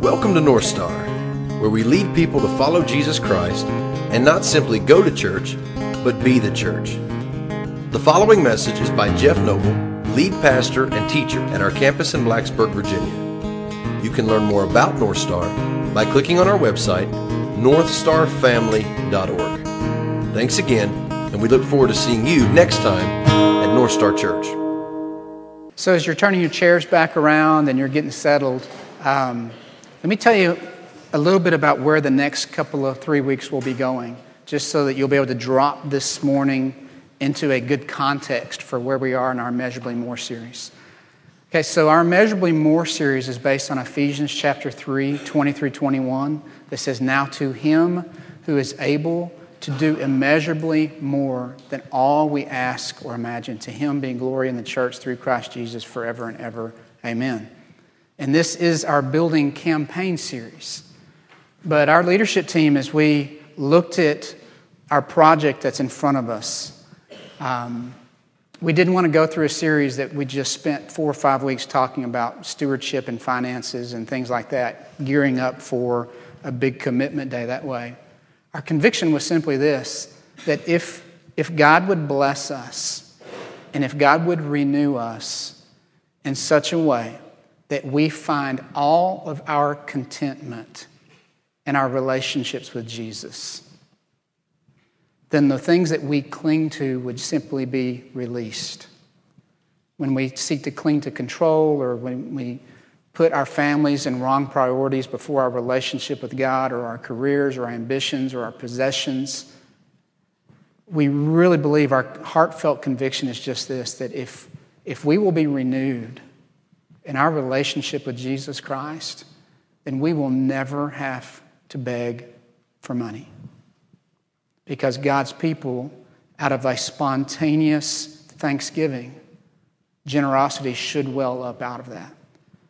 Welcome to North Star, where we lead people to follow Jesus Christ and not simply go to church, but be the church. The following message is by Jeff Noble, lead pastor and teacher at our campus in Blacksburg, Virginia. You can learn more about North Star by clicking on our website, northstarfamily.org. Thanks again, and we look forward to seeing you next time at North Star Church. So, as you're turning your chairs back around and you're getting settled, um, let me tell you a little bit about where the next couple of three weeks will be going, just so that you'll be able to drop this morning into a good context for where we are in our Measurably More series. Okay, so our Measurably More series is based on Ephesians chapter 3, 20 through 21, that says, Now to him who is able to do immeasurably more than all we ask or imagine, to him being glory in the church through Christ Jesus forever and ever. Amen. And this is our building campaign series. But our leadership team, as we looked at our project that's in front of us, um, we didn't want to go through a series that we just spent four or five weeks talking about stewardship and finances and things like that, gearing up for a big commitment day that way. Our conviction was simply this that if, if God would bless us and if God would renew us in such a way that we find all of our contentment in our relationships with Jesus, then the things that we cling to would simply be released. When we seek to cling to control or when we put our families and wrong priorities before our relationship with God or our careers or our ambitions or our possessions, we really believe our heartfelt conviction is just this that if, if we will be renewed in our relationship with Jesus Christ, then we will never have to beg for money. Because God's people, out of a spontaneous thanksgiving, generosity should well up out of that.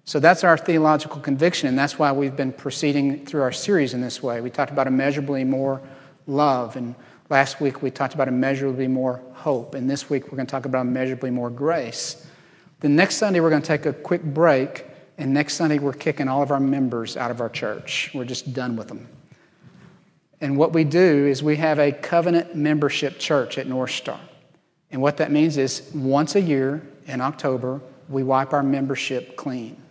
So that's our theological conviction, and that's why we've been proceeding through our series in this way. We talked about immeasurably more love, and last week we talked about immeasurably more hope, and this week we're going to talk about immeasurably more grace. The next Sunday, we're going to take a quick break, and next Sunday, we're kicking all of our members out of our church. We're just done with them. And what we do is we have a covenant membership church at North Star. And what that means is once a year in October, we wipe our membership clean.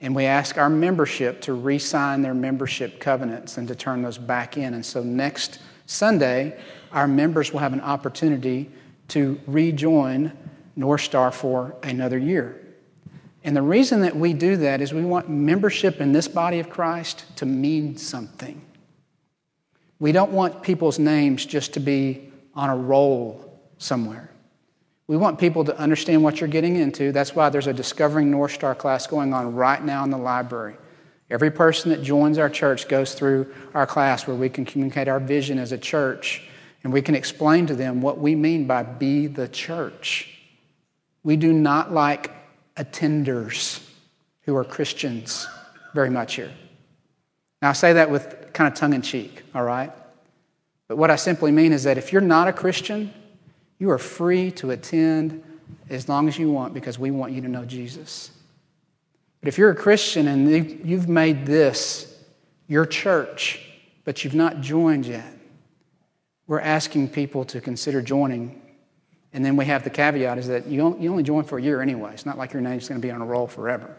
And we ask our membership to re sign their membership covenants and to turn those back in. And so next Sunday, our members will have an opportunity to rejoin North Star for another year. And the reason that we do that is we want membership in this body of Christ to mean something. We don't want people's names just to be on a roll somewhere. We want people to understand what you're getting into. That's why there's a Discovering North Star class going on right now in the library. Every person that joins our church goes through our class where we can communicate our vision as a church and we can explain to them what we mean by be the church. We do not like attenders who are Christians very much here. Now, I say that with kind of tongue in cheek, all right? But what I simply mean is that if you're not a Christian, you are free to attend as long as you want because we want you to know Jesus. But if you're a Christian and you've made this your church, but you've not joined yet, we're asking people to consider joining and then we have the caveat is that you only join for a year anyway. It's not like your name's going to be on a roll forever.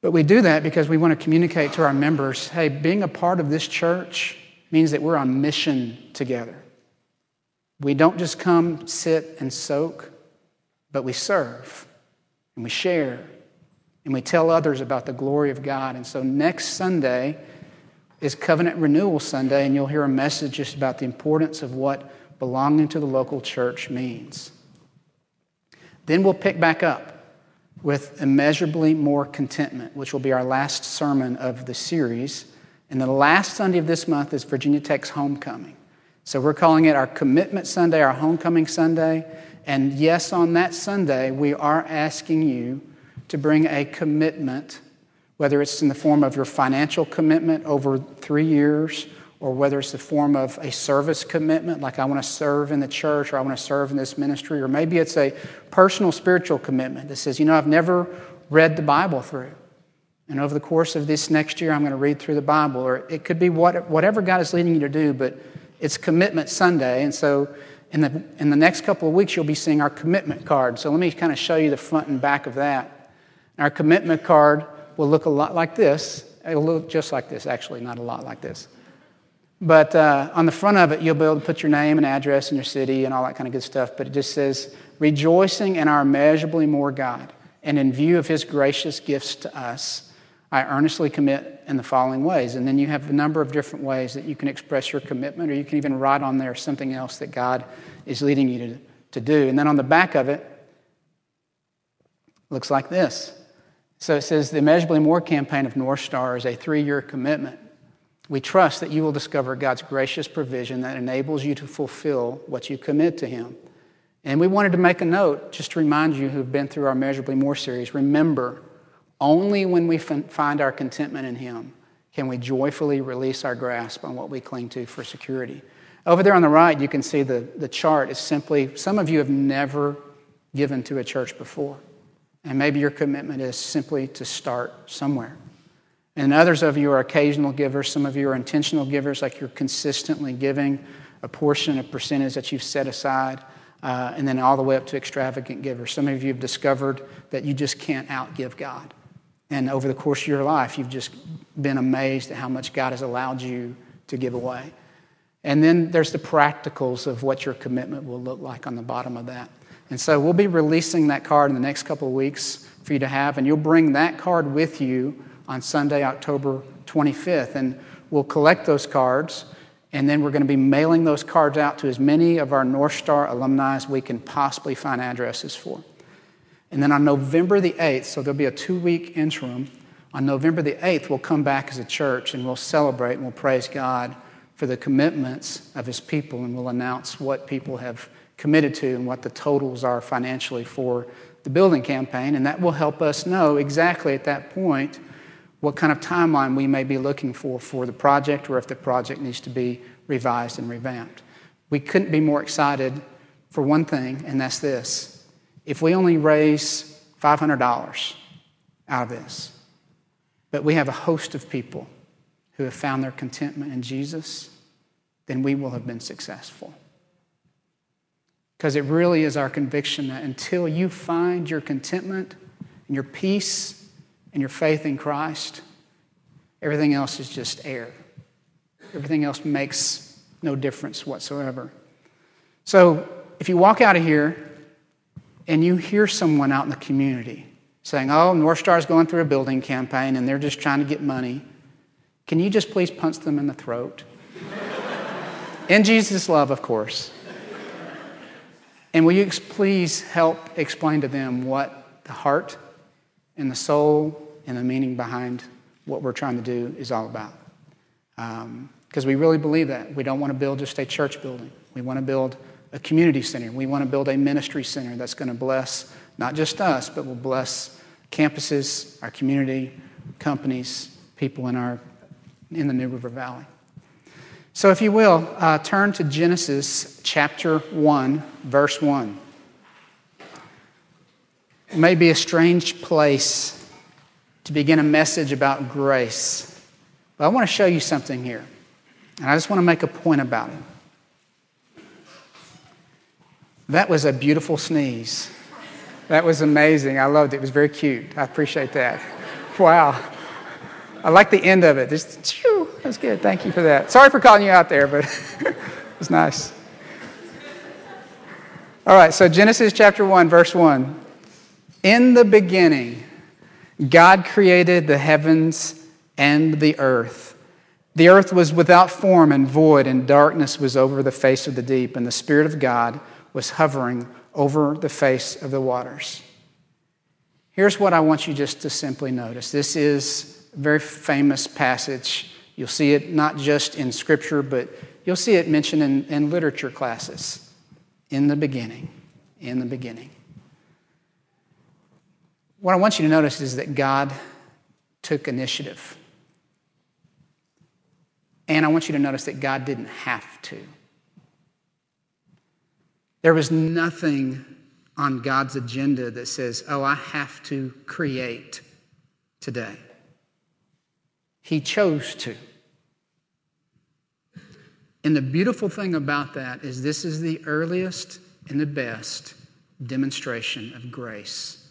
But we do that because we want to communicate to our members hey, being a part of this church means that we're on mission together. We don't just come, sit, and soak, but we serve and we share and we tell others about the glory of God. And so next Sunday is Covenant Renewal Sunday, and you'll hear a message just about the importance of what belonging to the local church means. Then we'll pick back up with immeasurably more contentment, which will be our last sermon of the series. And the last Sunday of this month is Virginia Tech's homecoming. So we're calling it our Commitment Sunday, our Homecoming Sunday. And yes, on that Sunday, we are asking you to bring a commitment, whether it's in the form of your financial commitment over three years or whether it's the form of a service commitment, like I want to serve in the church or I want to serve in this ministry, or maybe it's a personal spiritual commitment that says, you know, I've never read the Bible through. And over the course of this next year, I'm going to read through the Bible. Or it could be what, whatever God is leading you to do, but it's Commitment Sunday. And so in the, in the next couple of weeks, you'll be seeing our commitment card. So let me kind of show you the front and back of that. Our commitment card will look a lot like this. It'll look just like this, actually, not a lot like this. But uh, on the front of it, you'll be able to put your name and address and your city and all that kind of good stuff. But it just says, Rejoicing in our immeasurably more God, and in view of his gracious gifts to us I earnestly commit in the following ways. And then you have a number of different ways that you can express your commitment, or you can even write on there something else that God is leading you to, to do. And then on the back of it, looks like this. So it says the Immeasurably More campaign of North Star is a three year commitment. We trust that you will discover God's gracious provision that enables you to fulfill what you commit to Him. And we wanted to make a note just to remind you who've been through our Immeasurably More series remember, only when we find our contentment in Him can we joyfully release our grasp on what we cling to for security. Over there on the right, you can see the, the chart is simply, some of you have never given to a church before. And maybe your commitment is simply to start somewhere. And others of you are occasional givers. Some of you are intentional givers, like you're consistently giving a portion, a percentage that you've set aside, uh, and then all the way up to extravagant givers. Some of you have discovered that you just can't outgive God. And over the course of your life, you've just been amazed at how much God has allowed you to give away. And then there's the practicals of what your commitment will look like on the bottom of that. And so we'll be releasing that card in the next couple of weeks for you to have, and you'll bring that card with you on Sunday, October 25th. And we'll collect those cards, and then we're going to be mailing those cards out to as many of our North Star alumni as we can possibly find addresses for. And then on November the 8th, so there'll be a two week interim, on November the 8th, we'll come back as a church and we'll celebrate and we'll praise God for the commitments of His people and we'll announce what people have committed to and what the totals are financially for the building campaign. And that will help us know exactly at that point what kind of timeline we may be looking for for the project or if the project needs to be revised and revamped. We couldn't be more excited for one thing, and that's this if we only raise $500 out of this, but we have a host of people who have found their contentment in Jesus, then we will have been successful. Because it really is our conviction that until you find your contentment and your peace and your faith in Christ, everything else is just air. Everything else makes no difference whatsoever. So if you walk out of here and you hear someone out in the community saying, Oh, North Star is going through a building campaign and they're just trying to get money, can you just please punch them in the throat? in Jesus' love, of course. And will you please help explain to them what the heart and the soul and the meaning behind what we're trying to do is all about? Because um, we really believe that. We don't want to build just a church building, we want to build a community center. We want to build a ministry center that's going to bless not just us, but will bless campuses, our community, companies, people in, our, in the New River Valley. So, if you will, uh, turn to Genesis chapter 1, verse 1. It may be a strange place to begin a message about grace, but I want to show you something here. And I just want to make a point about it. That was a beautiful sneeze. That was amazing. I loved it. It was very cute. I appreciate that. Wow. I like the end of it. Just, shoo, that's good. Thank you for that. Sorry for calling you out there, but it was nice. All right, so Genesis chapter 1, verse 1. In the beginning, God created the heavens and the earth. The earth was without form and void, and darkness was over the face of the deep, and the Spirit of God was hovering over the face of the waters. Here's what I want you just to simply notice. This is a very famous passage. You'll see it not just in Scripture, but you'll see it mentioned in, in literature classes. In the beginning. In the beginning. What I want you to notice is that God took initiative. And I want you to notice that God didn't have to. There was nothing on God's agenda that says, oh, I have to create today. He chose to. And the beautiful thing about that is this is the earliest and the best demonstration of grace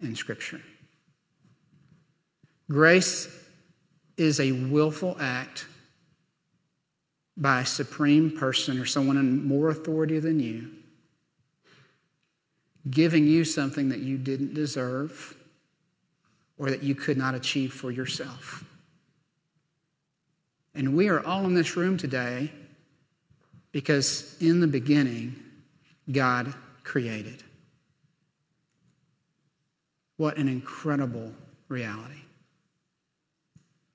in Scripture. Grace is a willful act by a supreme person or someone in more authority than you, giving you something that you didn't deserve or that you could not achieve for yourself. And we are all in this room today because in the beginning, God created. What an incredible reality.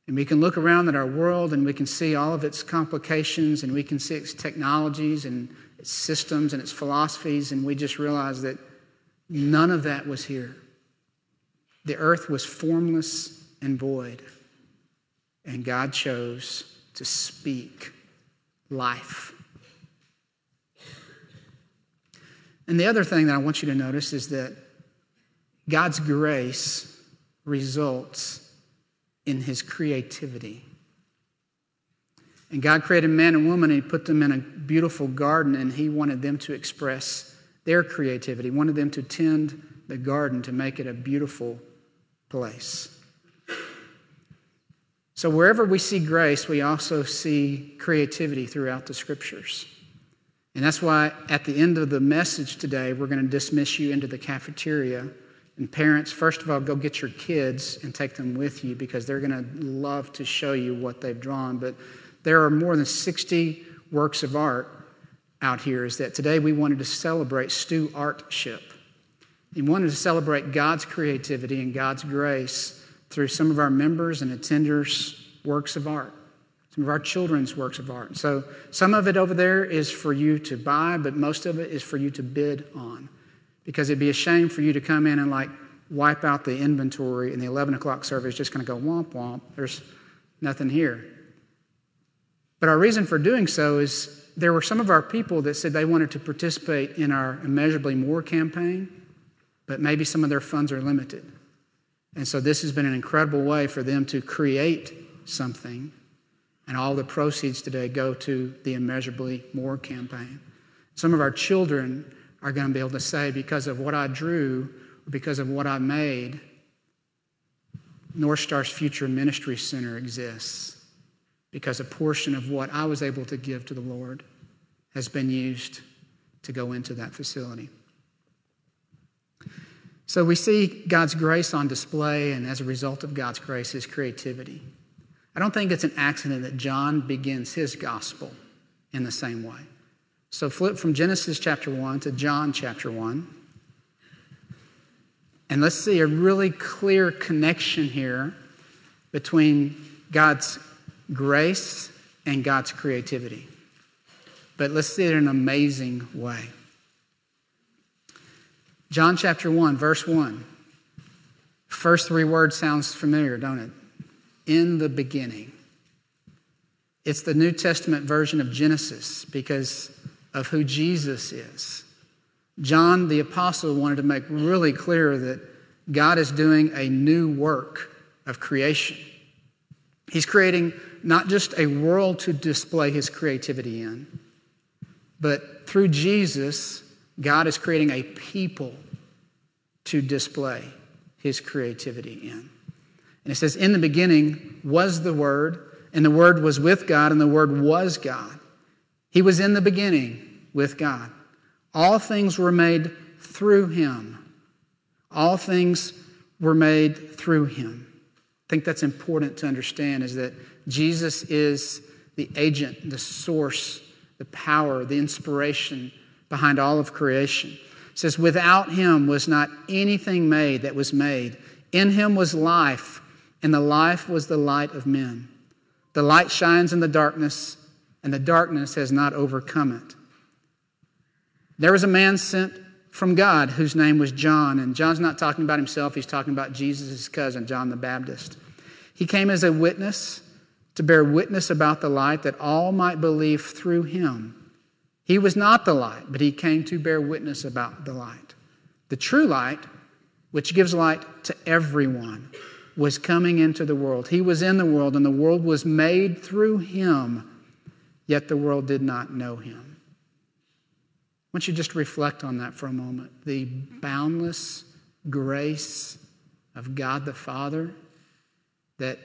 And we can look around at our world and we can see all of its complications and we can see its technologies and its systems and its philosophies, and we just realize that none of that was here. The earth was formless and void, and God chose to speak life. And the other thing that I want you to notice is that God's grace results in his creativity. And God created man and woman and he put them in a beautiful garden and he wanted them to express their creativity, wanted them to tend the garden to make it a beautiful place. So, wherever we see grace, we also see creativity throughout the scriptures. And that's why at the end of the message today, we're going to dismiss you into the cafeteria and parents, first of all, go get your kids and take them with you because they're going to love to show you what they've drawn. But there are more than 60 works of art out here. Is that today we wanted to celebrate Stu Artship. We wanted to celebrate God's creativity and God's grace through some of our members and attenders' works of art, some of our children's works of art. So some of it over there is for you to buy, but most of it is for you to bid on because it'd be a shame for you to come in and like wipe out the inventory and the 11 o'clock service just going to go womp womp. There's nothing here. But our reason for doing so is there were some of our people that said they wanted to participate in our Immeasurably More campaign, but maybe some of their funds are limited. And so this has been an incredible way for them to create something, and all the proceeds today go to the Immeasurably More campaign. Some of our children are going to be able to say, because of what I drew, because of what I made, North Star's Future Ministry Center exists. Because a portion of what I was able to give to the Lord has been used to go into that facility. So we see God's grace on display, and as a result of God's grace, his creativity. I don't think it's an accident that John begins his gospel in the same way. So flip from Genesis chapter 1 to John chapter 1. And let's see a really clear connection here between God's grace and God's creativity. But let's see it in an amazing way. John chapter 1, verse 1. First three words sounds familiar, don't it? In the beginning. It's the New Testament version of Genesis because of who Jesus is. John the Apostle wanted to make really clear that God is doing a new work of creation. He's creating not just a world to display his creativity in, but through Jesus, God is creating a people to display his creativity in. And it says, In the beginning was the Word, and the Word was with God, and the Word was God. He was in the beginning with God. All things were made through him. All things were made through him. I think that's important to understand is that Jesus is the agent, the source, the power, the inspiration behind all of creation. It says, Without him was not anything made that was made. In him was life, and the life was the light of men. The light shines in the darkness, and the darkness has not overcome it. There was a man sent from God whose name was John, and John's not talking about himself, he's talking about Jesus' cousin, John the Baptist. He came as a witness to bear witness about the light that all might believe through him. He was not the light, but he came to bear witness about the light. The true light, which gives light to everyone, was coming into the world. He was in the world, and the world was made through him, yet the world did not know him. I want you just reflect on that for a moment. The boundless grace of God the Father that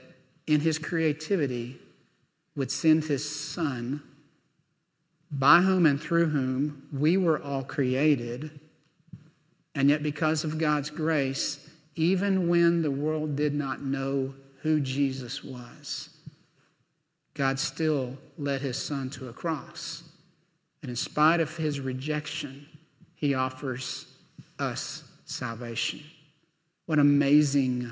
in his creativity would send his Son, by whom and through whom we were all created. And yet, because of God's grace, even when the world did not know who Jesus was, God still led his Son to a cross. And in spite of his rejection, he offers us salvation. What amazing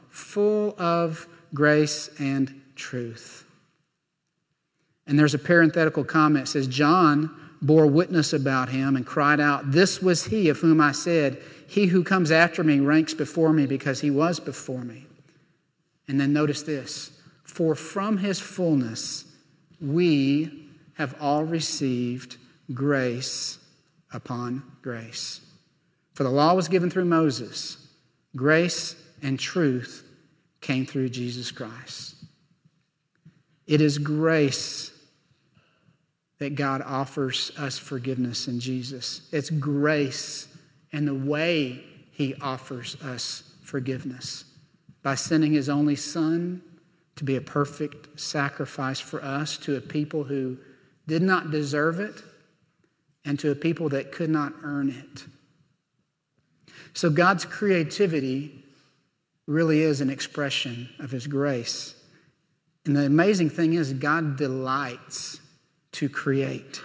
full of grace and truth. And there's a parenthetical comment that says, John bore witness about him and cried out, This was he of whom I said, He who comes after me ranks before me because he was before me. And then notice this For from his fullness we have all received grace upon grace. For the law was given through Moses, grace and truth came through Jesus Christ. It is grace that God offers us forgiveness in Jesus. It's grace and the way He offers us forgiveness by sending His only Son to be a perfect sacrifice for us to a people who did not deserve it and to a people that could not earn it. So God's creativity really is an expression of His grace. And the amazing thing is, God delights to create.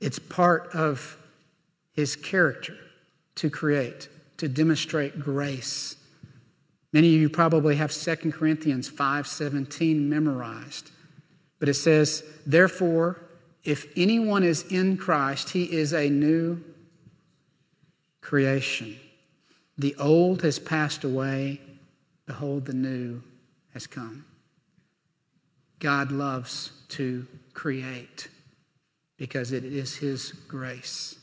It's part of His character to create, to demonstrate grace. Many of you probably have 2 Corinthians 5:17 memorized. But it says, "Therefore, if anyone is in Christ, he is a new creation. The old has passed away, Behold, the new has come. God loves to create because it is His grace.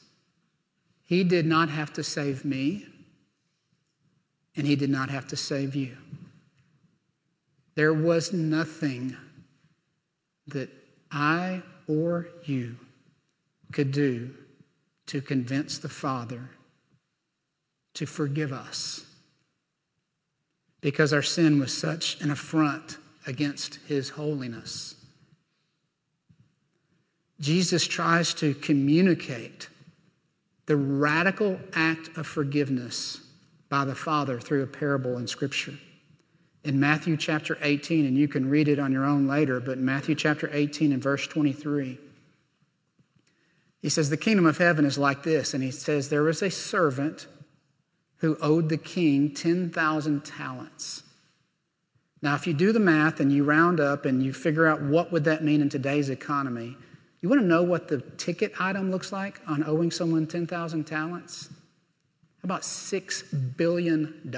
He did not have to save me, and He did not have to save you. There was nothing that I or you could do to convince the Father to forgive us because our sin was such an affront against his holiness. Jesus tries to communicate the radical act of forgiveness by the Father through a parable in Scripture. In Matthew chapter 18, and you can read it on your own later, but Matthew chapter 18 and verse 23, he says, The kingdom of heaven is like this. And he says, There was a servant who owed the king 10,000 talents. Now, if you do the math and you round up and you figure out what would that mean in today's economy, you want to know what the ticket item looks like on owing someone 10,000 talents? About $6 billion.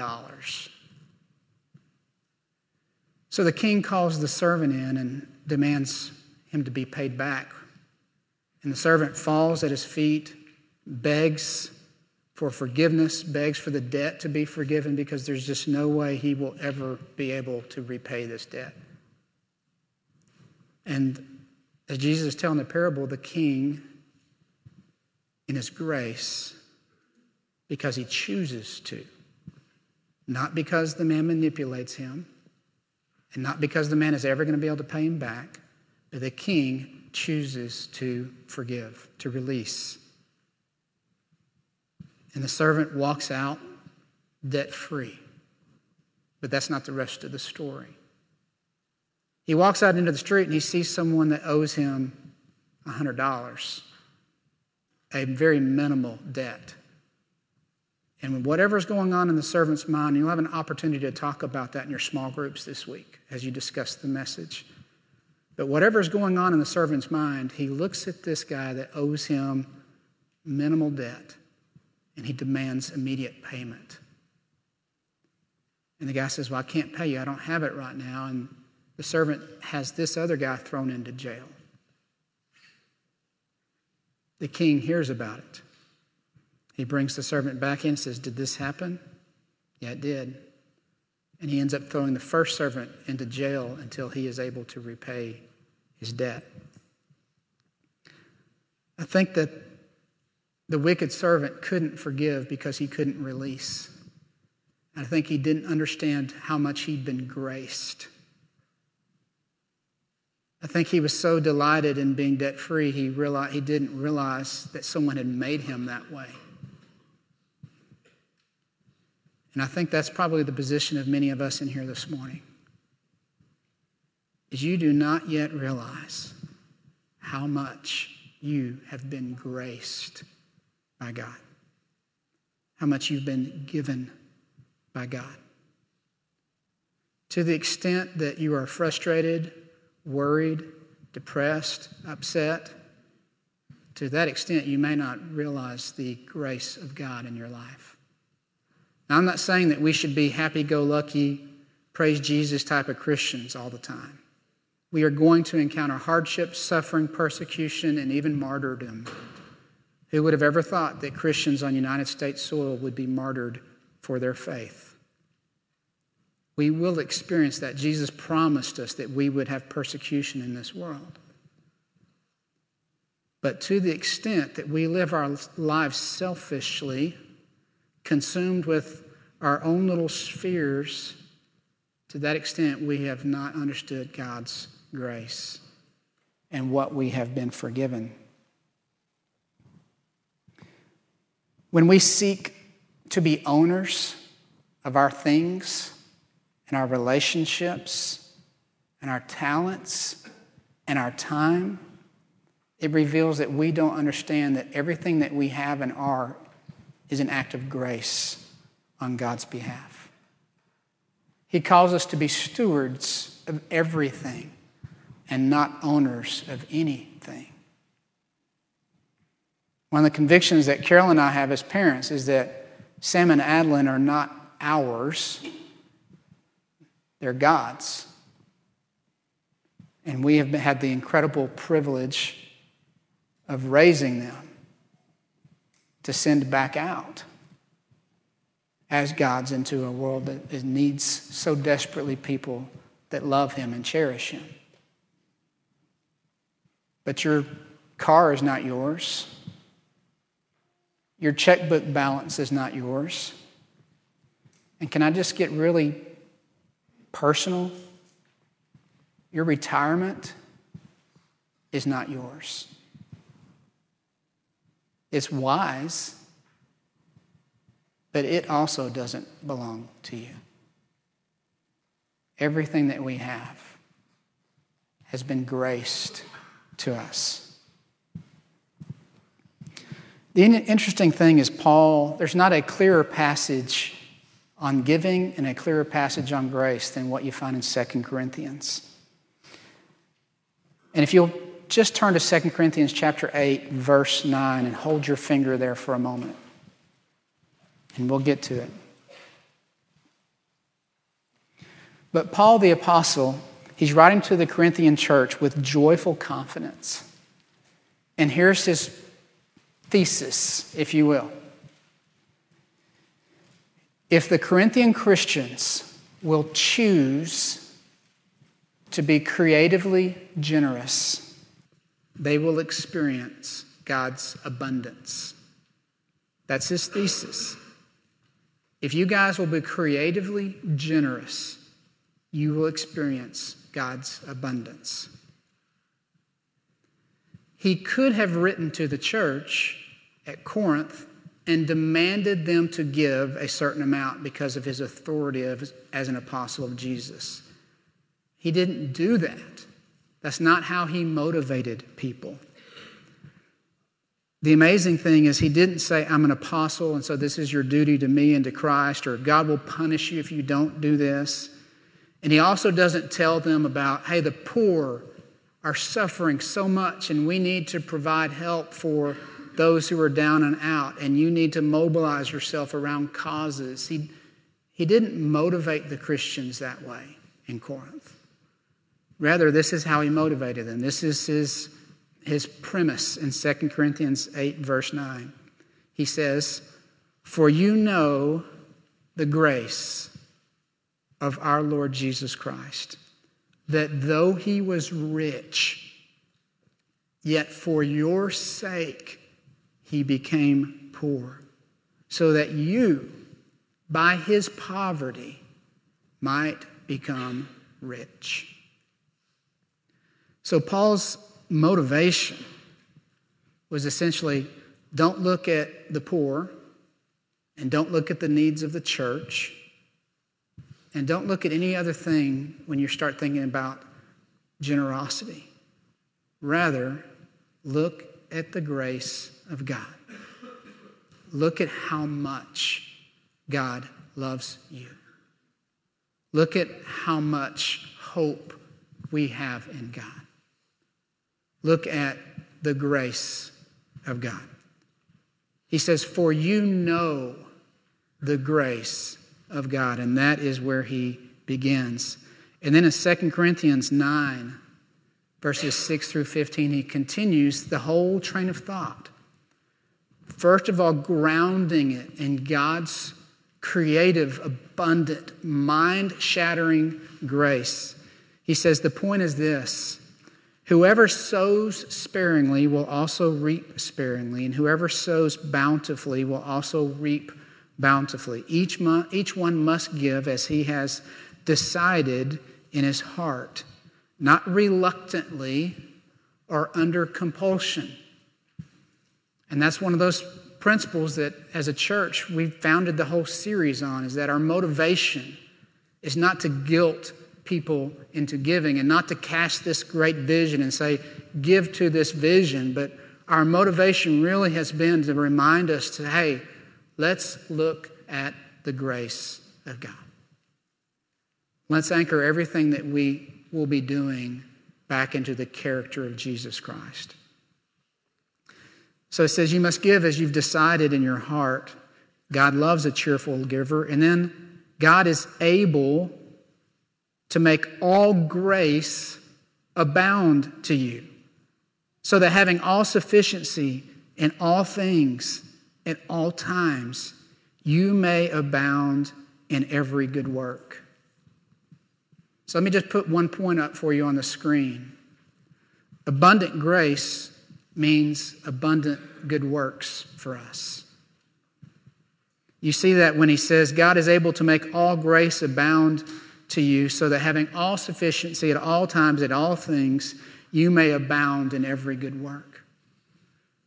So the king calls the servant in and demands him to be paid back. And the servant falls at his feet, begs for forgiveness, begs for the debt to be forgiven because there's just no way he will ever be able to repay this debt. And as Jesus is telling the parable, the king, in his grace, because he chooses to, not because the man manipulates him, and not because the man is ever going to be able to pay him back, but the king chooses to forgive, to release. And the servant walks out debt free. But that's not the rest of the story. He walks out into the street and he sees someone that owes him $100, a very minimal debt. And whatever's going on in the servant's mind, you'll have an opportunity to talk about that in your small groups this week as you discuss the message. But whatever's going on in the servant's mind, he looks at this guy that owes him minimal debt and he demands immediate payment. And the guy says, Well, I can't pay you. I don't have it right now. And the servant has this other guy thrown into jail. The king hears about it. He brings the servant back in and says, Did this happen? Yeah, it did. And he ends up throwing the first servant into jail until he is able to repay his debt. I think that the wicked servant couldn't forgive because he couldn't release. I think he didn't understand how much he'd been graced. I think he was so delighted in being debt free, he, realized, he didn't realize that someone had made him that way. And I think that's probably the position of many of us in here this morning. Is you do not yet realize how much you have been graced by God, how much you've been given by God. To the extent that you are frustrated, worried, depressed, upset, to that extent, you may not realize the grace of God in your life. Now, I'm not saying that we should be happy go lucky, praise Jesus type of Christians all the time. We are going to encounter hardship, suffering, persecution, and even martyrdom. Who would have ever thought that Christians on United States soil would be martyred for their faith? We will experience that. Jesus promised us that we would have persecution in this world. But to the extent that we live our lives selfishly, consumed with our own little spheres, to that extent, we have not understood God's grace and what we have been forgiven. When we seek to be owners of our things and our relationships and our talents and our time, it reveals that we don't understand that everything that we have and are is an act of grace on God's behalf. He calls us to be stewards of everything and not owners of anything. One of the convictions that Carol and I have as parents is that Sam and Adeline are not ours, they're God's. And we have had the incredible privilege of raising them to send back out as God's into a world that needs so desperately people that love Him and cherish Him. But your car is not yours. Your checkbook balance is not yours. And can I just get really personal? Your retirement is not yours. It's wise, but it also doesn't belong to you. Everything that we have has been graced to us. The interesting thing is, Paul, there's not a clearer passage on giving and a clearer passage on grace than what you find in 2 Corinthians. And if you'll just turn to 2 Corinthians chapter 8, verse 9, and hold your finger there for a moment. And we'll get to it. But Paul the Apostle, he's writing to the Corinthian church with joyful confidence. And here's his thesis, if you will. If the Corinthian Christians will choose to be creatively generous, they will experience God's abundance. That's his thesis. If you guys will be creatively generous, you will experience God's abundance. He could have written to the church at Corinth and demanded them to give a certain amount because of his authority as an apostle of Jesus. He didn't do that. That's not how he motivated people. The amazing thing is, he didn't say, I'm an apostle, and so this is your duty to me and to Christ, or God will punish you if you don't do this. And he also doesn't tell them about, hey, the poor are suffering so much, and we need to provide help for those who are down and out, and you need to mobilize yourself around causes. He, he didn't motivate the Christians that way in Corinth. Rather, this is how he motivated them. This is his his premise in 2 Corinthians 8, verse 9. He says, For you know the grace of our Lord Jesus Christ, that though he was rich, yet for your sake he became poor, so that you, by his poverty, might become rich. So Paul's motivation was essentially don't look at the poor and don't look at the needs of the church and don't look at any other thing when you start thinking about generosity. Rather, look at the grace of God. Look at how much God loves you. Look at how much hope we have in God look at the grace of God. He says, For you know the grace of God. And that is where he begins. And then in 2 Corinthians 9, verses 6 through 15, he continues the whole train of thought. First of all, grounding it in God's creative, abundant, mind shattering grace. He says, The point is this Whoever sows sparingly will also reap sparingly, and whoever sows bountifully will also reap bountifully. Each, mo- each one must give as he has decided in his heart, not reluctantly or under compulsion. And that's one of those principles that as a church we've founded the whole series on is that our motivation is not to guilt people into giving and not to cast this great vision and say, give to this vision, but our motivation really has been to remind us to, hey, let's look at the grace of God. Let's anchor everything that we will be doing back into the character of Jesus Christ. So it says, You must give as you've decided in your heart. God loves a cheerful giver. And then God is able to make all grace abound to you, so that having all sufficiency in all things at all times, you may abound in every good work. So let me just put one point up for you on the screen. Abundant grace means abundant good works for us. You see that when he says, God is able to make all grace abound to you, so that having all sufficiency at all times, at all things, you may abound in every good work.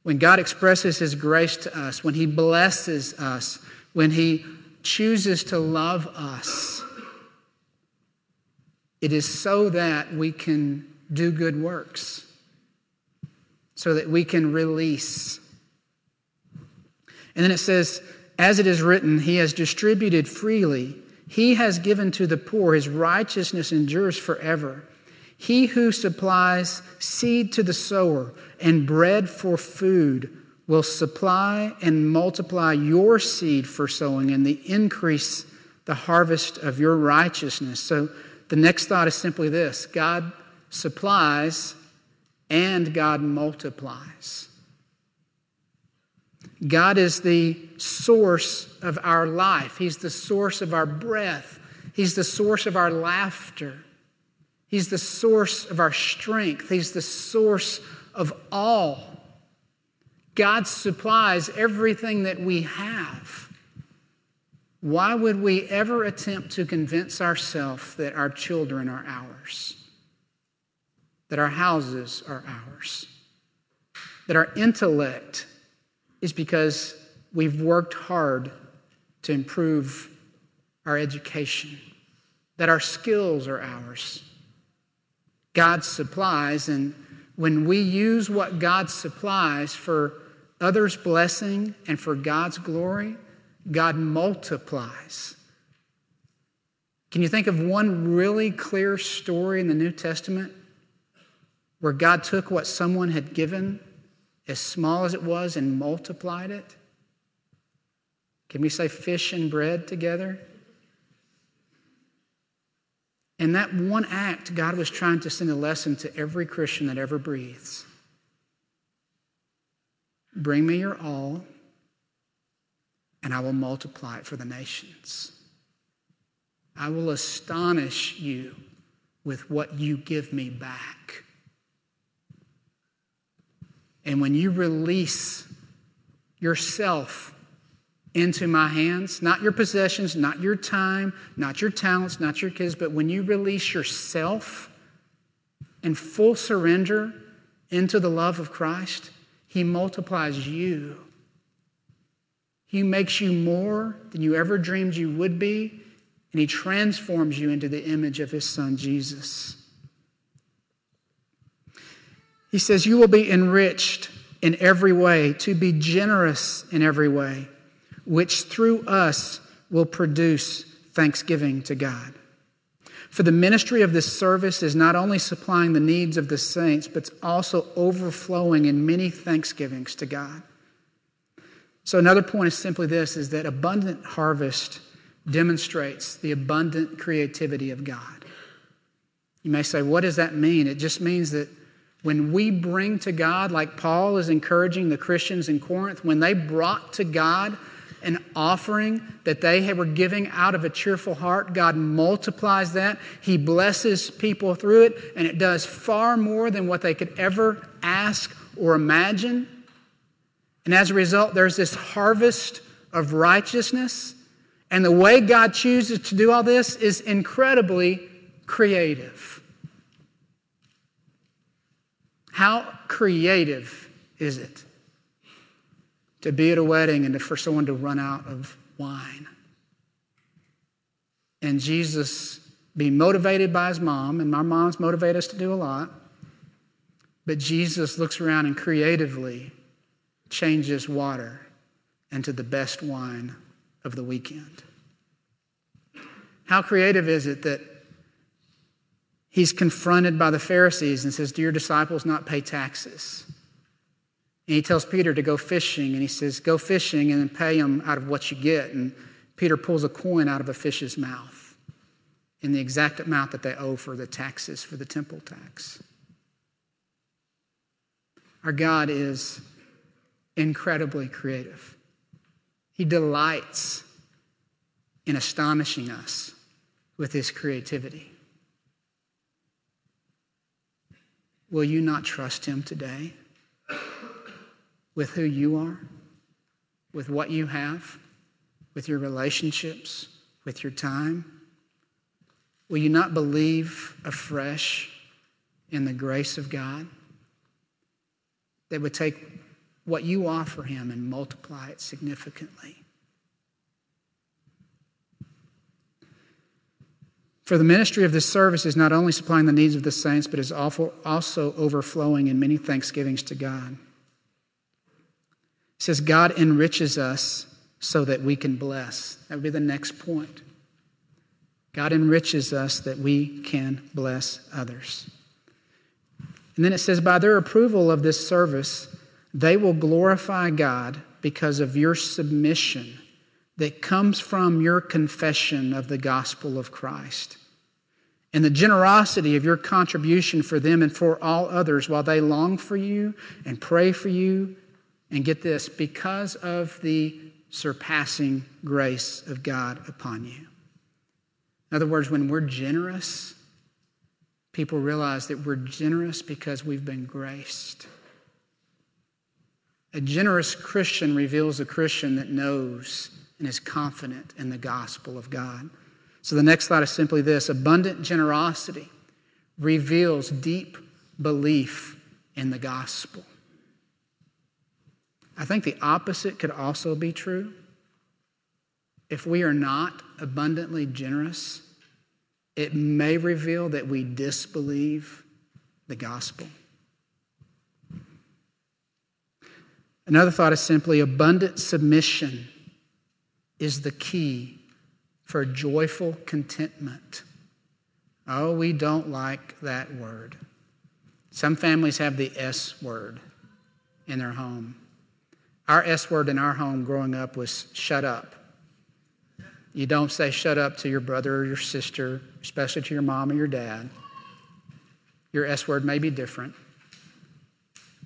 When God expresses His grace to us, when He blesses us, when He chooses to love us, it is so that we can do good works, so that we can release. And then it says, as it is written, He has distributed freely. He has given to the poor, his righteousness endures forever. He who supplies seed to the sower and bread for food will supply and multiply your seed for sowing and the increase the harvest of your righteousness. So the next thought is simply this God supplies and God multiplies. God is the source of our life. He's the source of our breath. He's the source of our laughter. He's the source of our strength. He's the source of all. God supplies everything that we have. Why would we ever attempt to convince ourselves that our children are ours? That our houses are ours? That our intellect is because we've worked hard to improve our education, that our skills are ours, God supplies. And when we use what God supplies for others' blessing and for God's glory, God multiplies. Can you think of one really clear story in the New Testament where God took what someone had given, as small as it was, and multiplied it? Can we say fish and bread together? In that one act, God was trying to send a lesson to every Christian that ever breathes. Bring me your all, and I will multiply it for the nations. I will astonish you with what you give me back. And when you release yourself into my hands, not your possessions, not your time, not your talents, not your kids, but when you release yourself in full surrender into the love of Christ, He multiplies you. He makes you more than you ever dreamed you would be, and He transforms you into the image of His Son, Jesus. He says, You will be enriched in every way, to be generous in every way which through us will produce thanksgiving to God. For the ministry of this service is not only supplying the needs of the saints, but it's also overflowing in many thanksgivings to God. So another point is simply this is that abundant harvest demonstrates the abundant creativity of God. You may say, what does that mean? It just means that when we bring to God, like Paul is encouraging the Christians in Corinth, when they brought to God an offering that they were giving out of a cheerful heart. God multiplies that. He blesses people through it, and it does far more than what they could ever ask or imagine. And as a result, there's this harvest of righteousness. And the way God chooses to do all this is incredibly creative. How creative is it? to be at a wedding and for someone to run out of wine. And Jesus be motivated by his mom, and my moms motivate us to do a lot. But Jesus looks around and creatively changes water into the best wine of the weekend. How creative is it that he's confronted by the Pharisees and says, Do your disciples not pay taxes? And he tells Peter to go fishing, and he says, Go fishing and then pay them out of what you get. And Peter pulls a coin out of a fish's mouth in the exact amount that they owe for the taxes, for the temple tax. Our God is incredibly creative. He delights in astonishing us with his creativity. Will you not trust him today? with who you are, with what you have, with your relationships, with your time? Will you not believe afresh in the grace of God that would take what you offer Him and multiply it significantly? For the ministry of this service is not only supplying the needs of the saints, but is also overflowing in many thanksgivings to God. It says God enriches us so that we can bless. That would be the next point. God enriches us that we can bless others. And then it says, by their approval of this service, they will glorify God because of your submission that comes from your confession of the gospel of Christ and the generosity of your contribution for them and for all others while they long for you and pray for you and get this, because of the surpassing grace of God upon you. In other words, when we're generous, people realize that we're generous because we've been graced. A generous Christian reveals a Christian that knows and is confident in the gospel of God. So the next thought is simply this abundant generosity reveals deep belief in the gospel. I think the opposite could also be true. If we are not abundantly generous, it may reveal that we disbelieve the gospel. Another thought is simply abundant submission is the key for joyful contentment. Oh, we don't like that word. Some families have the S word in their home. Our S word in our home growing up was shut up. You don't say shut up to your brother or your sister, especially to your mom or your dad. Your S word may be different,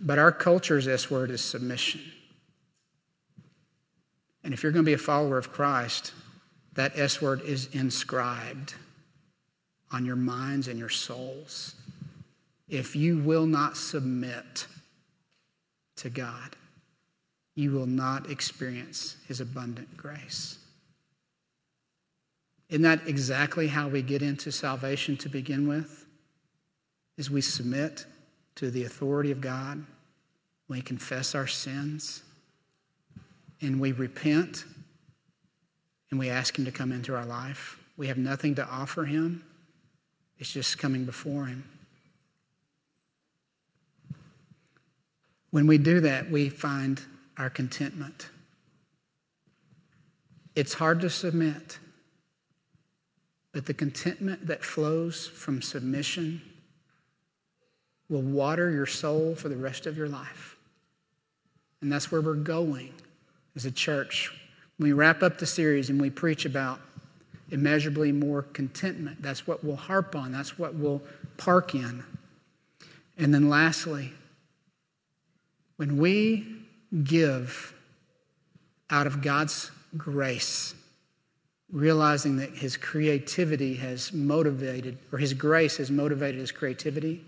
but our culture's S word is submission. And if you're going to be a follower of Christ, that S word is inscribed on your minds and your souls. If you will not submit to God, you will not experience his abundant grace. Isn't that exactly how we get into salvation to begin with? Is we submit to the authority of God, we confess our sins, and we repent, and we ask Him to come into our life. We have nothing to offer Him, it's just coming before Him. When we do that, we find our contentment. It's hard to submit, but the contentment that flows from submission will water your soul for the rest of your life. And that's where we're going as a church. When we wrap up the series and we preach about immeasurably more contentment, that's what we'll harp on, that's what we'll park in. And then lastly, when we give out of God's grace, realizing that His creativity has motivated, or His grace has motivated His creativity,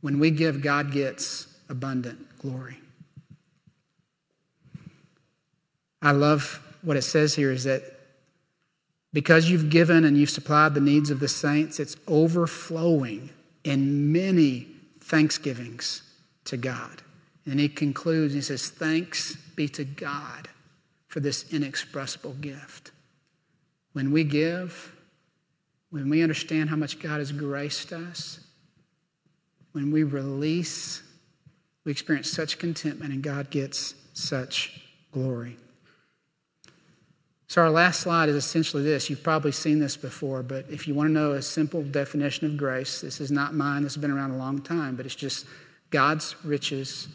when we give, God gets abundant glory. I love what it says here is that because you've given and you've supplied the needs of the saints, it's overflowing in many thanksgivings to God. And he concludes, he says, Thanks be to God for this inexpressible gift. When we give, when we understand how much God has graced us, when we release, we experience such contentment and God gets such glory. So, our last slide is essentially this. You've probably seen this before, but if you want to know a simple definition of grace, this is not mine. This has been around a long time, but it's just God's riches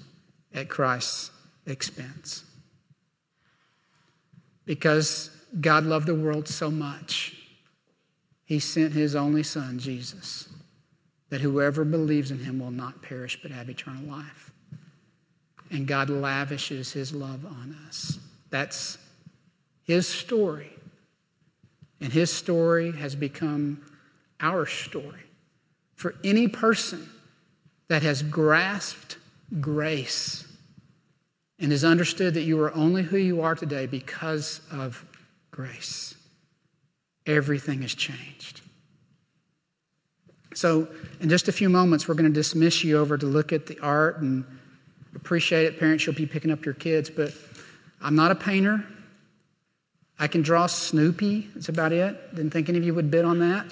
at Christ's expense. Because God loved the world so much, he sent his only son, Jesus, that whoever believes in him will not perish but have eternal life. And God lavishes his love on us. That's his story. And his story has become our story. For any person that has grasped grace and has understood that you are only who you are today because of grace. Everything has changed. So, in just a few moments, we're going to dismiss you over to look at the art and appreciate it. Parents, you'll be picking up your kids, but I'm not a painter. I can draw Snoopy. That's about it. Didn't think any of you would bid on that.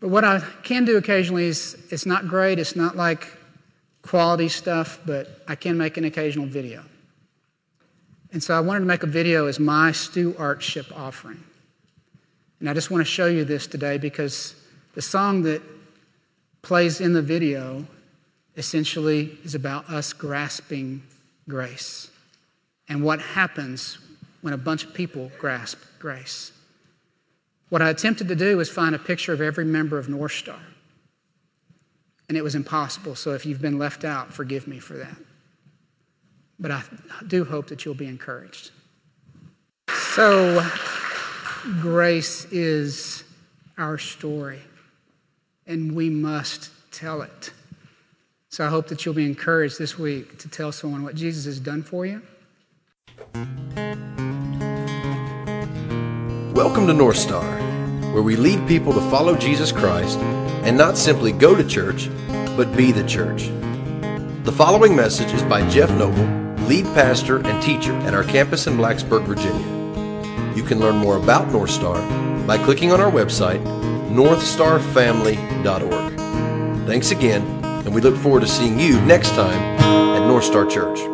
But what I can do occasionally is it's not great, it's not like quality stuff, but I can make an occasional video. And so I wanted to make a video as my stewardship offering. And I just want to show you this today because the song that plays in the video essentially is about us grasping grace and what happens when a bunch of people grasp grace. What I attempted to do was find a picture of every member of North Star. And it was impossible, so if you've been left out, forgive me for that. But I do hope that you'll be encouraged. So, grace is our story, and we must tell it. So, I hope that you'll be encouraged this week to tell someone what Jesus has done for you. Welcome to North Star, where we lead people to follow Jesus Christ and not simply go to church, but be the church. The following message is by Jeff Noble, lead pastor and teacher at our campus in Blacksburg, Virginia. You can learn more about North Star by clicking on our website, northstarfamily.org. Thanks again, and we look forward to seeing you next time at North Star Church.